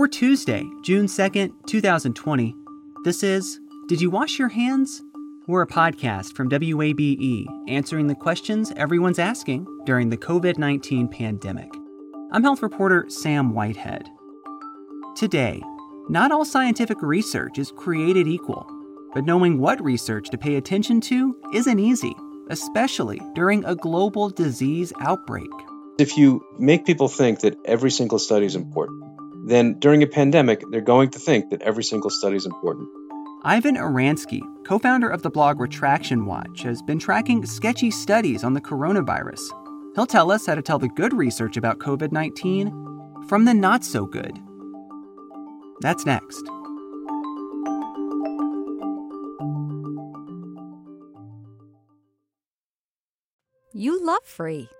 For Tuesday, June 2nd, 2020, this is Did You Wash Your Hands? We're a podcast from WABE answering the questions everyone's asking during the COVID 19 pandemic. I'm health reporter Sam Whitehead. Today, not all scientific research is created equal, but knowing what research to pay attention to isn't easy, especially during a global disease outbreak. If you make people think that every single study is important, then during a pandemic, they're going to think that every single study is important. Ivan Oransky, co founder of the blog Retraction Watch, has been tracking sketchy studies on the coronavirus. He'll tell us how to tell the good research about COVID 19 from the not so good. That's next. You love free,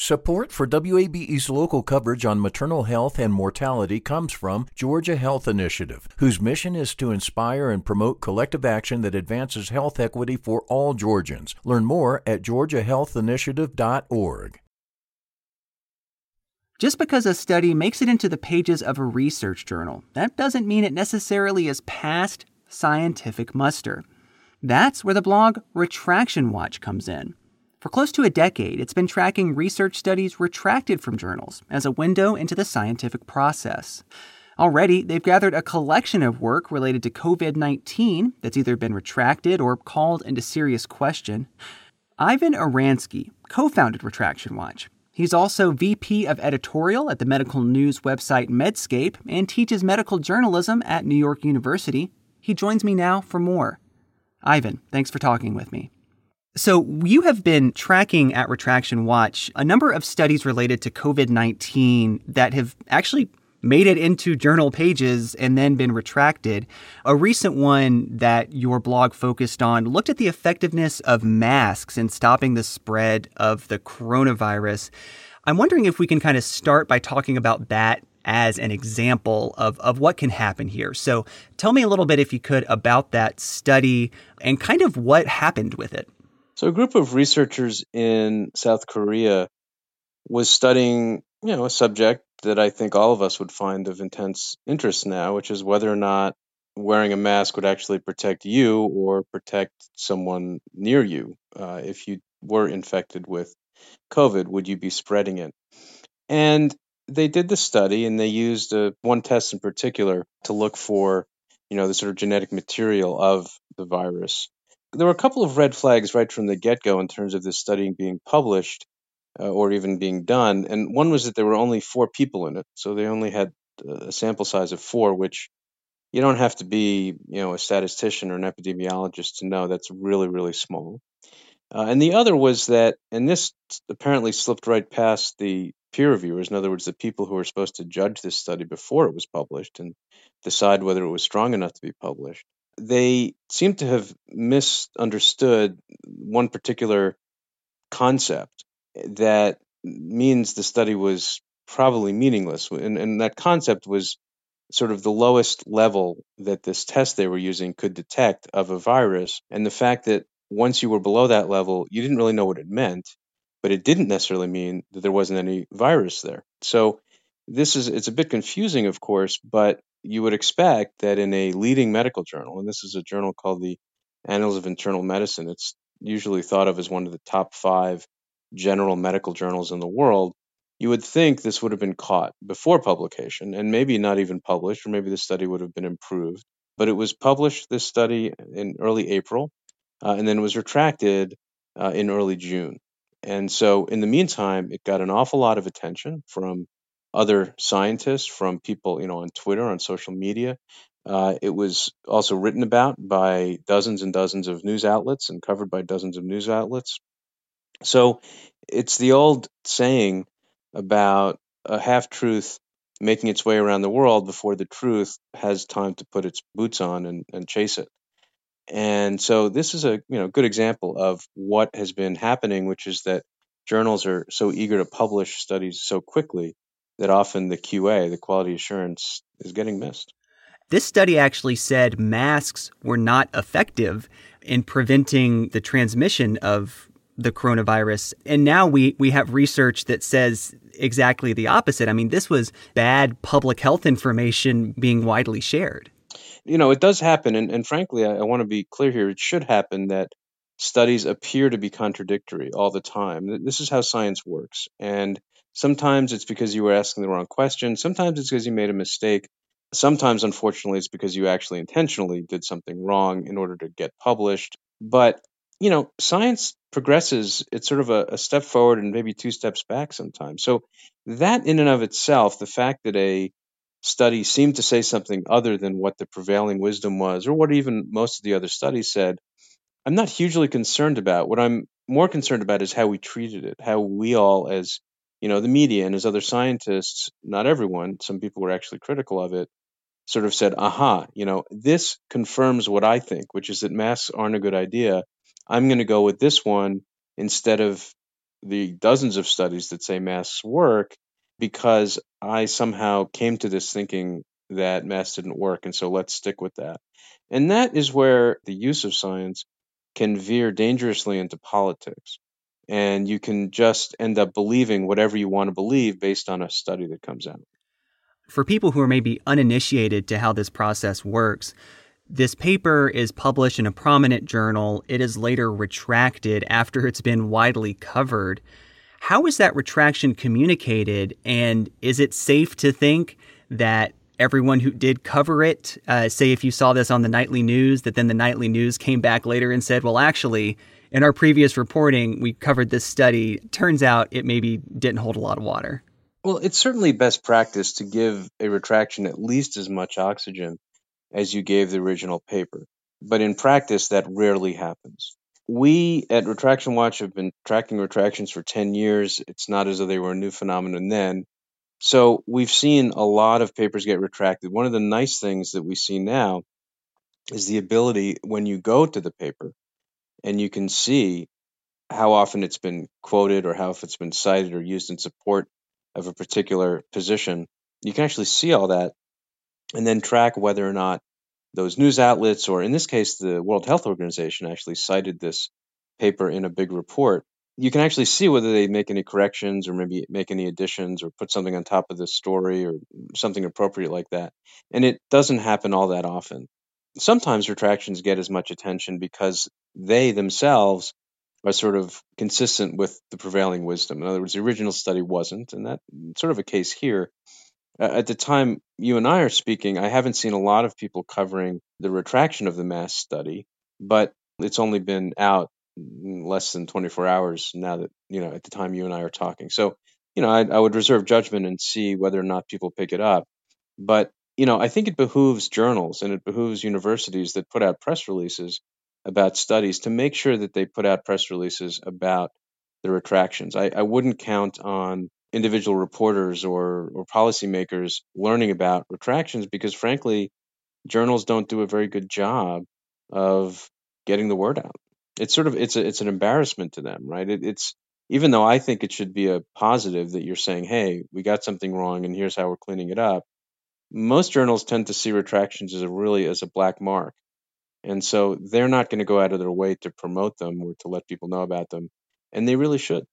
Support for WABE's local coverage on maternal health and mortality comes from Georgia Health Initiative, whose mission is to inspire and promote collective action that advances health equity for all Georgians. Learn more at georgiahealthinitiative.org. Just because a study makes it into the pages of a research journal, that doesn't mean it necessarily is passed scientific muster. That's where the blog Retraction Watch comes in. For close to a decade, it's been tracking research studies retracted from journals as a window into the scientific process. Already, they've gathered a collection of work related to COVID 19 that's either been retracted or called into serious question. Ivan Oransky co founded Retraction Watch. He's also VP of editorial at the medical news website Medscape and teaches medical journalism at New York University. He joins me now for more. Ivan, thanks for talking with me. So, you have been tracking at Retraction Watch a number of studies related to COVID 19 that have actually made it into journal pages and then been retracted. A recent one that your blog focused on looked at the effectiveness of masks in stopping the spread of the coronavirus. I'm wondering if we can kind of start by talking about that as an example of, of what can happen here. So, tell me a little bit, if you could, about that study and kind of what happened with it. So a group of researchers in South Korea was studying, you know, a subject that I think all of us would find of intense interest now, which is whether or not wearing a mask would actually protect you or protect someone near you. Uh, if you were infected with COVID, would you be spreading it? And they did the study, and they used a, one test in particular to look for, you know, the sort of genetic material of the virus there were a couple of red flags right from the get go in terms of this study being published uh, or even being done. And one was that there were only four people in it. So they only had a sample size of four, which you don't have to be, you know, a statistician or an epidemiologist to know that's really, really small. Uh, and the other was that, and this apparently slipped right past the peer reviewers, in other words, the people who were supposed to judge this study before it was published and decide whether it was strong enough to be published they seem to have misunderstood one particular concept that means the study was probably meaningless. And, and, that concept was sort of the lowest level that this test they were using could detect of a virus. And the fact that once you were below that level, you didn't really know what it meant, but it didn't necessarily mean that there wasn't any virus there. So this is it's a bit confusing, of course, but you would expect that in a leading medical journal, and this is a journal called the Annals of Internal Medicine, it's usually thought of as one of the top five general medical journals in the world. You would think this would have been caught before publication and maybe not even published, or maybe the study would have been improved. But it was published, this study, in early April, uh, and then it was retracted uh, in early June. And so, in the meantime, it got an awful lot of attention from other scientists, from people, you know, on Twitter, on social media. Uh, it was also written about by dozens and dozens of news outlets and covered by dozens of news outlets. So it's the old saying about a half truth making its way around the world before the truth has time to put its boots on and, and chase it. And so this is a you know good example of what has been happening, which is that journals are so eager to publish studies so quickly that often the QA, the quality assurance, is getting missed. This study actually said masks were not effective in preventing the transmission of the coronavirus. And now we, we have research that says exactly the opposite. I mean, this was bad public health information being widely shared. You know, it does happen. And, and frankly, I, I want to be clear here it should happen that studies appear to be contradictory all the time. This is how science works. And sometimes it's because you were asking the wrong question, sometimes it's because you made a mistake. Sometimes, unfortunately, it's because you actually intentionally did something wrong in order to get published. But, you know, science progresses, it's sort of a, a step forward and maybe two steps back sometimes. So, that in and of itself, the fact that a study seemed to say something other than what the prevailing wisdom was, or what even most of the other studies said, I'm not hugely concerned about. What I'm more concerned about is how we treated it, how we all, as you know, the media and as other scientists, not everyone, some people were actually critical of it, sort of said, aha, you know, this confirms what I think, which is that masks aren't a good idea. I'm going to go with this one instead of the dozens of studies that say masks work because I somehow came to this thinking that masks didn't work. And so let's stick with that. And that is where the use of science can veer dangerously into politics. And you can just end up believing whatever you want to believe based on a study that comes out for people who are maybe uninitiated to how this process works, this paper is published in a prominent journal. It is later retracted after it's been widely covered. How is that retraction communicated? And is it safe to think that everyone who did cover it, uh, say if you saw this on the nightly news, that then the nightly news came back later and said, well, actually, in our previous reporting, we covered this study. Turns out it maybe didn't hold a lot of water. Well, it's certainly best practice to give a retraction at least as much oxygen as you gave the original paper. But in practice, that rarely happens. We at Retraction Watch have been tracking retractions for 10 years. It's not as though they were a new phenomenon then. So we've seen a lot of papers get retracted. One of the nice things that we see now is the ability when you go to the paper and you can see how often it's been quoted or how if it's been cited or used in support of a particular position, you can actually see all that and then track whether or not those news outlets, or in this case, the World Health Organization actually cited this paper in a big report. You can actually see whether they make any corrections or maybe make any additions or put something on top of the story or something appropriate like that. And it doesn't happen all that often. Sometimes retractions get as much attention because they themselves are sort of consistent with the prevailing wisdom. In other words, the original study wasn't, and that's sort of a case here. At the time you and I are speaking, I haven't seen a lot of people covering the retraction of the mass study, but it's only been out less than 24 hours now that, you know, at the time you and I are talking. So, you know, I, I would reserve judgment and see whether or not people pick it up. But, you know, I think it behooves journals and it behooves universities that put out press releases about studies to make sure that they put out press releases about the retractions. I, I wouldn't count on individual reporters or, or policymakers learning about retractions because, frankly, journals don't do a very good job of getting the word out. It's sort of it's a, it's an embarrassment to them, right? It, it's even though I think it should be a positive that you're saying, "Hey, we got something wrong, and here's how we're cleaning it up." Most journals tend to see retractions as a really as a black mark, and so they're not going to go out of their way to promote them or to let people know about them. And they really should.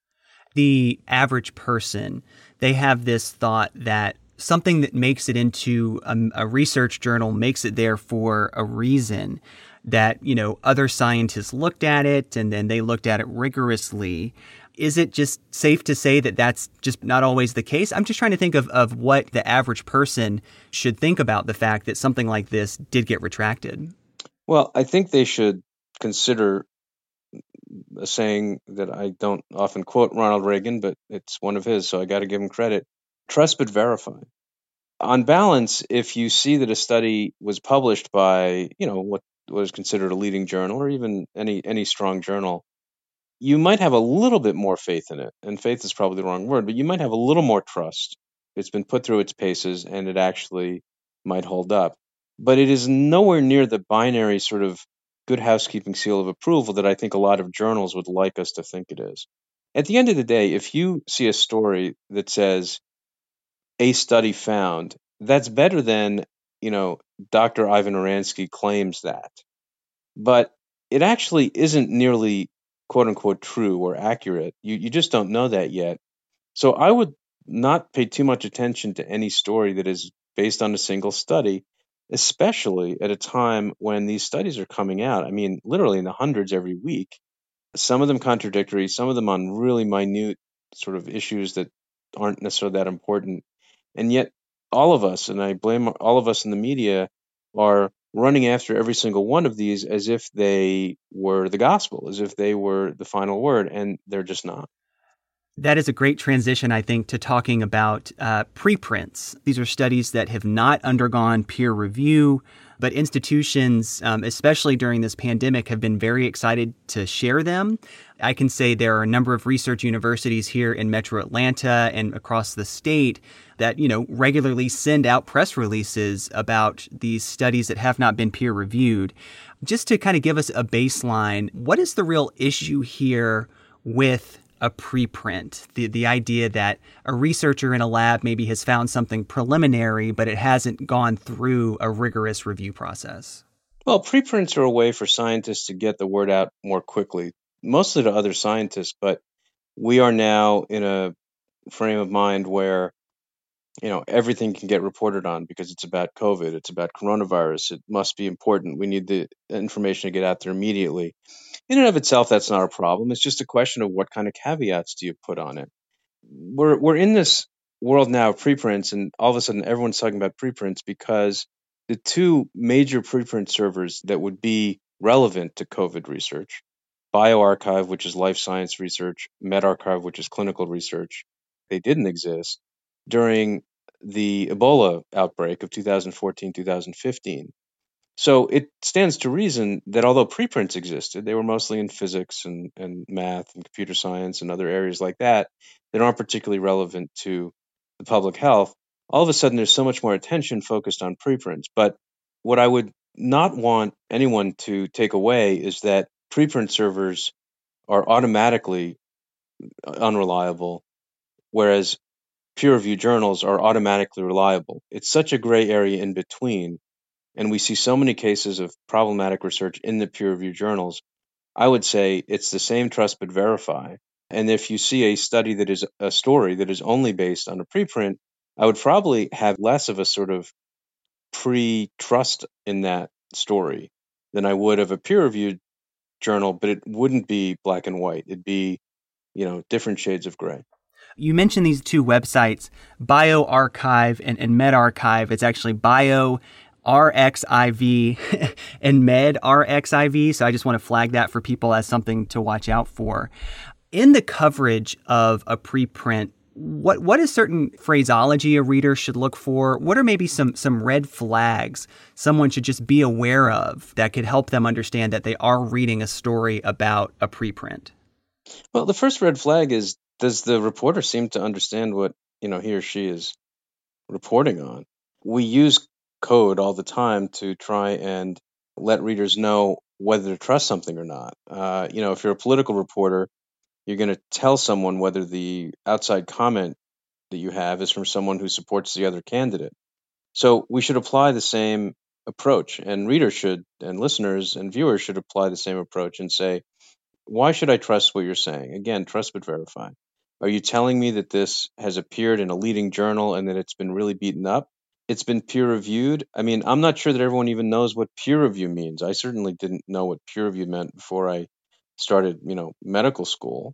The average person, they have this thought that something that makes it into a, a research journal makes it there for a reason that, you know, other scientists looked at it and then they looked at it rigorously is it just safe to say that that's just not always the case? I'm just trying to think of, of what the average person should think about the fact that something like this did get retracted. Well, I think they should consider a saying that I don't often quote Ronald Reagan, but it's one of his, so I got to give him credit. trust but verify. On balance, if you see that a study was published by, you know, what was considered a leading journal or even any any strong journal, you might have a little bit more faith in it. And faith is probably the wrong word, but you might have a little more trust. It's been put through its paces and it actually might hold up. But it is nowhere near the binary sort of good housekeeping seal of approval that I think a lot of journals would like us to think it is. At the end of the day, if you see a story that says a study found, that's better than, you know, Dr. Ivan Oransky claims that. But it actually isn't nearly quote unquote true or accurate. You you just don't know that yet. So I would not pay too much attention to any story that is based on a single study, especially at a time when these studies are coming out. I mean, literally in the hundreds every week. Some of them contradictory, some of them on really minute sort of issues that aren't necessarily that important. And yet all of us, and I blame all of us in the media, are running after every single one of these as if they were the gospel, as if they were the final word, and they're just not. That is a great transition, I think, to talking about uh, preprints. These are studies that have not undergone peer review, but institutions, um, especially during this pandemic, have been very excited to share them. I can say there are a number of research universities here in metro Atlanta and across the state that, you know, regularly send out press releases about these studies that have not been peer reviewed. Just to kind of give us a baseline, what is the real issue here with a preprint. The the idea that a researcher in a lab maybe has found something preliminary, but it hasn't gone through a rigorous review process. Well, preprints are a way for scientists to get the word out more quickly, mostly to other scientists, but we are now in a frame of mind where you know everything can get reported on because it's about covid it's about coronavirus it must be important we need the information to get out there immediately in and of itself, that's not a problem. It's just a question of what kind of caveats do you put on it. We're we're in this world now of preprints, and all of a sudden everyone's talking about preprints because the two major preprint servers that would be relevant to COVID research, bioRxiv which is life science research, medRxiv which is clinical research, they didn't exist during the Ebola outbreak of 2014 2015. So it stands to reason that although preprints existed, they were mostly in physics and, and math and computer science and other areas like that that aren't particularly relevant to the public health. All of a sudden, there's so much more attention focused on preprints. But what I would not want anyone to take away is that preprint servers are automatically unreliable, whereas peer reviewed journals are automatically reliable. It's such a gray area in between and we see so many cases of problematic research in the peer reviewed journals, I would say it's the same trust but verify. And if you see a study that is a story that is only based on a preprint, I would probably have less of a sort of pre trust in that story than I would of a peer reviewed journal, but it wouldn't be black and white. It'd be, you know, different shades of gray. You mentioned these two websites, bioRxiv and, and medRxiv. It's actually bio RXIV and Med RXIV. So I just want to flag that for people as something to watch out for. In the coverage of a preprint, what what is certain phraseology a reader should look for? What are maybe some some red flags someone should just be aware of that could help them understand that they are reading a story about a preprint? Well, the first red flag is does the reporter seem to understand what you know he or she is reporting on? We use code all the time to try and let readers know whether to trust something or not. Uh, you know, if you're a political reporter, you're going to tell someone whether the outside comment that you have is from someone who supports the other candidate. So we should apply the same approach, and readers should, and listeners and viewers should apply the same approach and say, why should I trust what you're saying? Again, trust but verify. Are you telling me that this has appeared in a leading journal and that it's been really beaten up? it's been peer reviewed. I mean, I'm not sure that everyone even knows what peer review means. I certainly didn't know what peer review meant before I started, you know, medical school.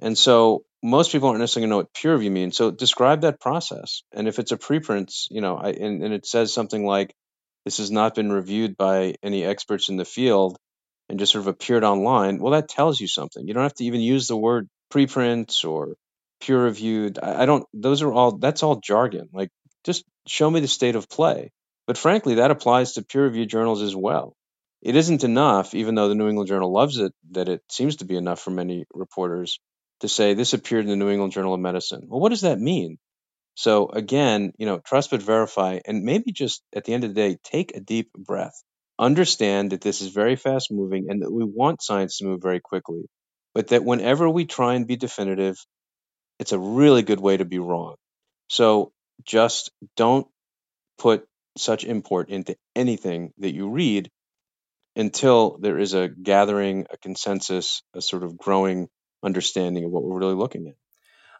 And so most people aren't necessarily going to know what peer review means. So describe that process. And if it's a preprint, you know, I, and, and it says something like, this has not been reviewed by any experts in the field and just sort of appeared online, well, that tells you something. You don't have to even use the word preprints or peer reviewed. I, I don't. Those are all. That's all jargon. Like just show me the state of play. But frankly, that applies to peer reviewed journals as well. It isn't enough, even though the New England Journal loves it, that it seems to be enough for many reporters to say this appeared in the New England Journal of Medicine. Well, what does that mean? So again, you know, trust but verify, and maybe just at the end of the day, take a deep breath. Understand that this is very fast moving and that we want science to move very quickly, but that whenever we try and be definitive, it's a really good way to be wrong. So just don't put such import into anything that you read until there is a gathering, a consensus, a sort of growing understanding of what we're really looking at.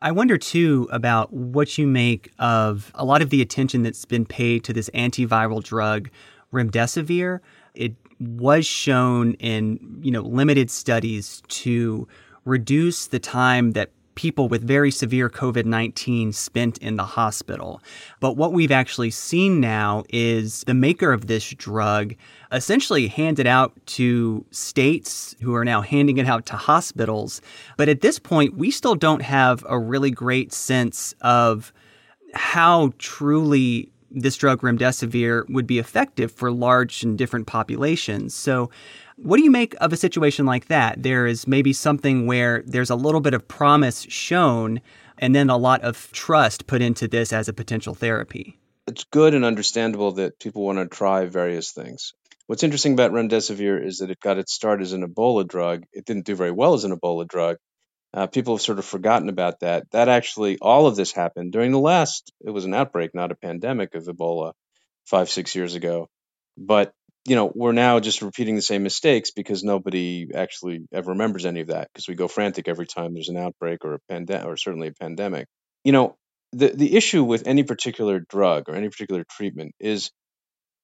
I wonder too about what you make of a lot of the attention that's been paid to this antiviral drug remdesivir. It was shown in, you know, limited studies to reduce the time that people with very severe COVID 19 spent in the hospital. But what we've actually seen now is the maker of this drug essentially handed out to states who are now handing it out to hospitals. But at this point, we still don't have a really great sense of how truly this drug remdesivir would be effective for large and different populations. So what do you make of a situation like that? There is maybe something where there's a little bit of promise shown and then a lot of trust put into this as a potential therapy. It's good and understandable that people want to try various things. What's interesting about remdesivir is that it got its start as an Ebola drug. It didn't do very well as an Ebola drug. Uh, people have sort of forgotten about that. That actually, all of this happened during the last, it was an outbreak, not a pandemic of Ebola five, six years ago. But you know, we're now just repeating the same mistakes because nobody actually ever remembers any of that because we go frantic every time there's an outbreak or a pandemic or certainly a pandemic. You know, the the issue with any particular drug or any particular treatment is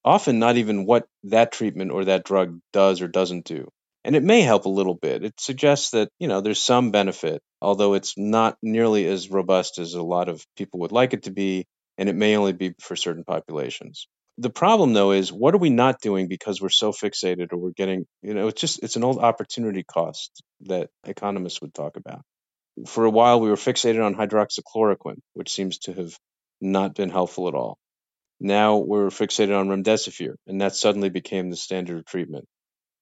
often not even what that treatment or that drug does or doesn't do. And it may help a little bit. It suggests that, you know, there's some benefit, although it's not nearly as robust as a lot of people would like it to be, and it may only be for certain populations the problem though is what are we not doing because we're so fixated or we're getting you know it's just it's an old opportunity cost that economists would talk about. For a while we were fixated on hydroxychloroquine which seems to have not been helpful at all. Now we're fixated on remdesivir and that suddenly became the standard of treatment.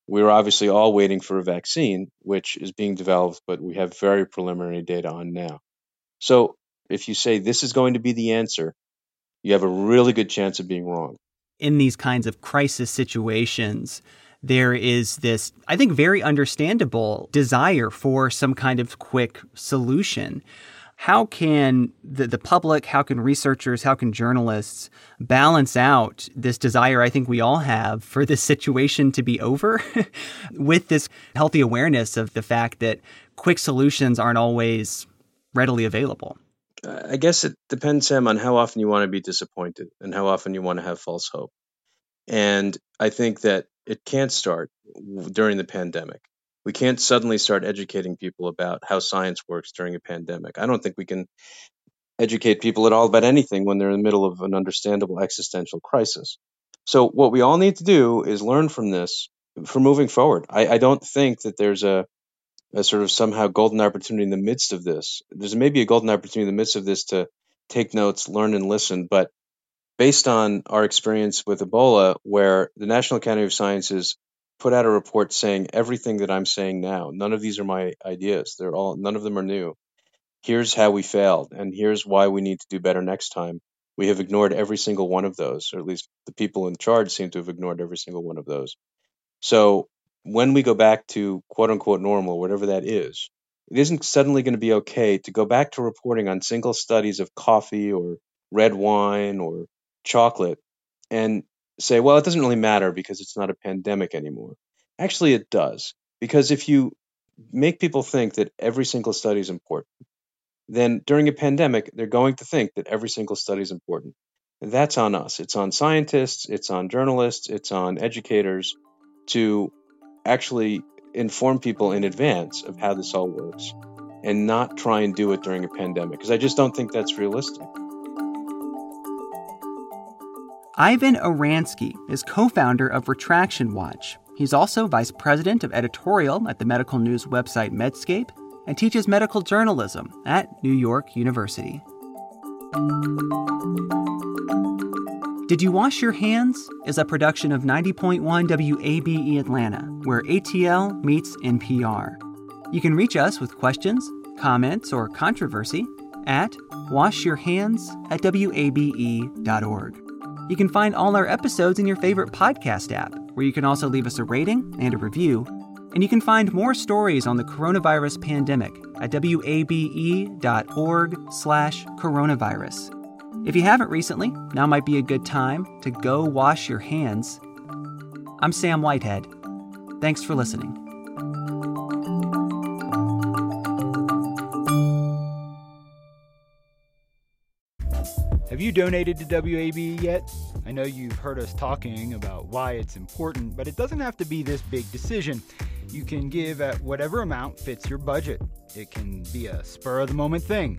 We were obviously all waiting for a vaccine which is being developed but we have very preliminary data on now. So if you say this is going to be the answer you have a really good chance of being wrong. In these kinds of crisis situations, there is this, I think, very understandable desire for some kind of quick solution. How can the, the public, how can researchers, how can journalists balance out this desire I think we all have for this situation to be over with this healthy awareness of the fact that quick solutions aren't always readily available? I guess it depends, Sam, on how often you want to be disappointed and how often you want to have false hope. And I think that it can't start during the pandemic. We can't suddenly start educating people about how science works during a pandemic. I don't think we can educate people at all about anything when they're in the middle of an understandable existential crisis. So, what we all need to do is learn from this for moving forward. I, I don't think that there's a a sort of somehow golden opportunity in the midst of this. There's maybe a golden opportunity in the midst of this to take notes, learn, and listen. But based on our experience with Ebola, where the National Academy of Sciences put out a report saying everything that I'm saying now, none of these are my ideas. They're all none of them are new. Here's how we failed, and here's why we need to do better next time. We have ignored every single one of those, or at least the people in charge seem to have ignored every single one of those. So when we go back to quote unquote normal, whatever that is, it isn't suddenly going to be okay to go back to reporting on single studies of coffee or red wine or chocolate and say, well, it doesn't really matter because it's not a pandemic anymore. Actually, it does. Because if you make people think that every single study is important, then during a pandemic, they're going to think that every single study is important. That's on us. It's on scientists, it's on journalists, it's on educators to actually inform people in advance of how this all works and not try and do it during a pandemic because I just don't think that's realistic. Ivan Oransky is co founder of Retraction Watch. He's also vice president of editorial at the medical news website Medscape. and teaches medical journalism at New York University. Did You Wash Your Hands? is a production of 90.1 WABE Atlanta, where ATL meets NPR. You can reach us with questions, comments, or controversy at washyourhands at wabe.org. You can find all our episodes in your favorite podcast app, where you can also leave us a rating and a review. And you can find more stories on the coronavirus pandemic at wabe.org slash coronavirus. If you haven't recently, now might be a good time to go wash your hands. I'm Sam Whitehead. Thanks for listening. Have you donated to WABE yet? I know you've heard us talking about why it's important, but it doesn't have to be this big decision. You can give at whatever amount fits your budget. It can be a spur of the moment thing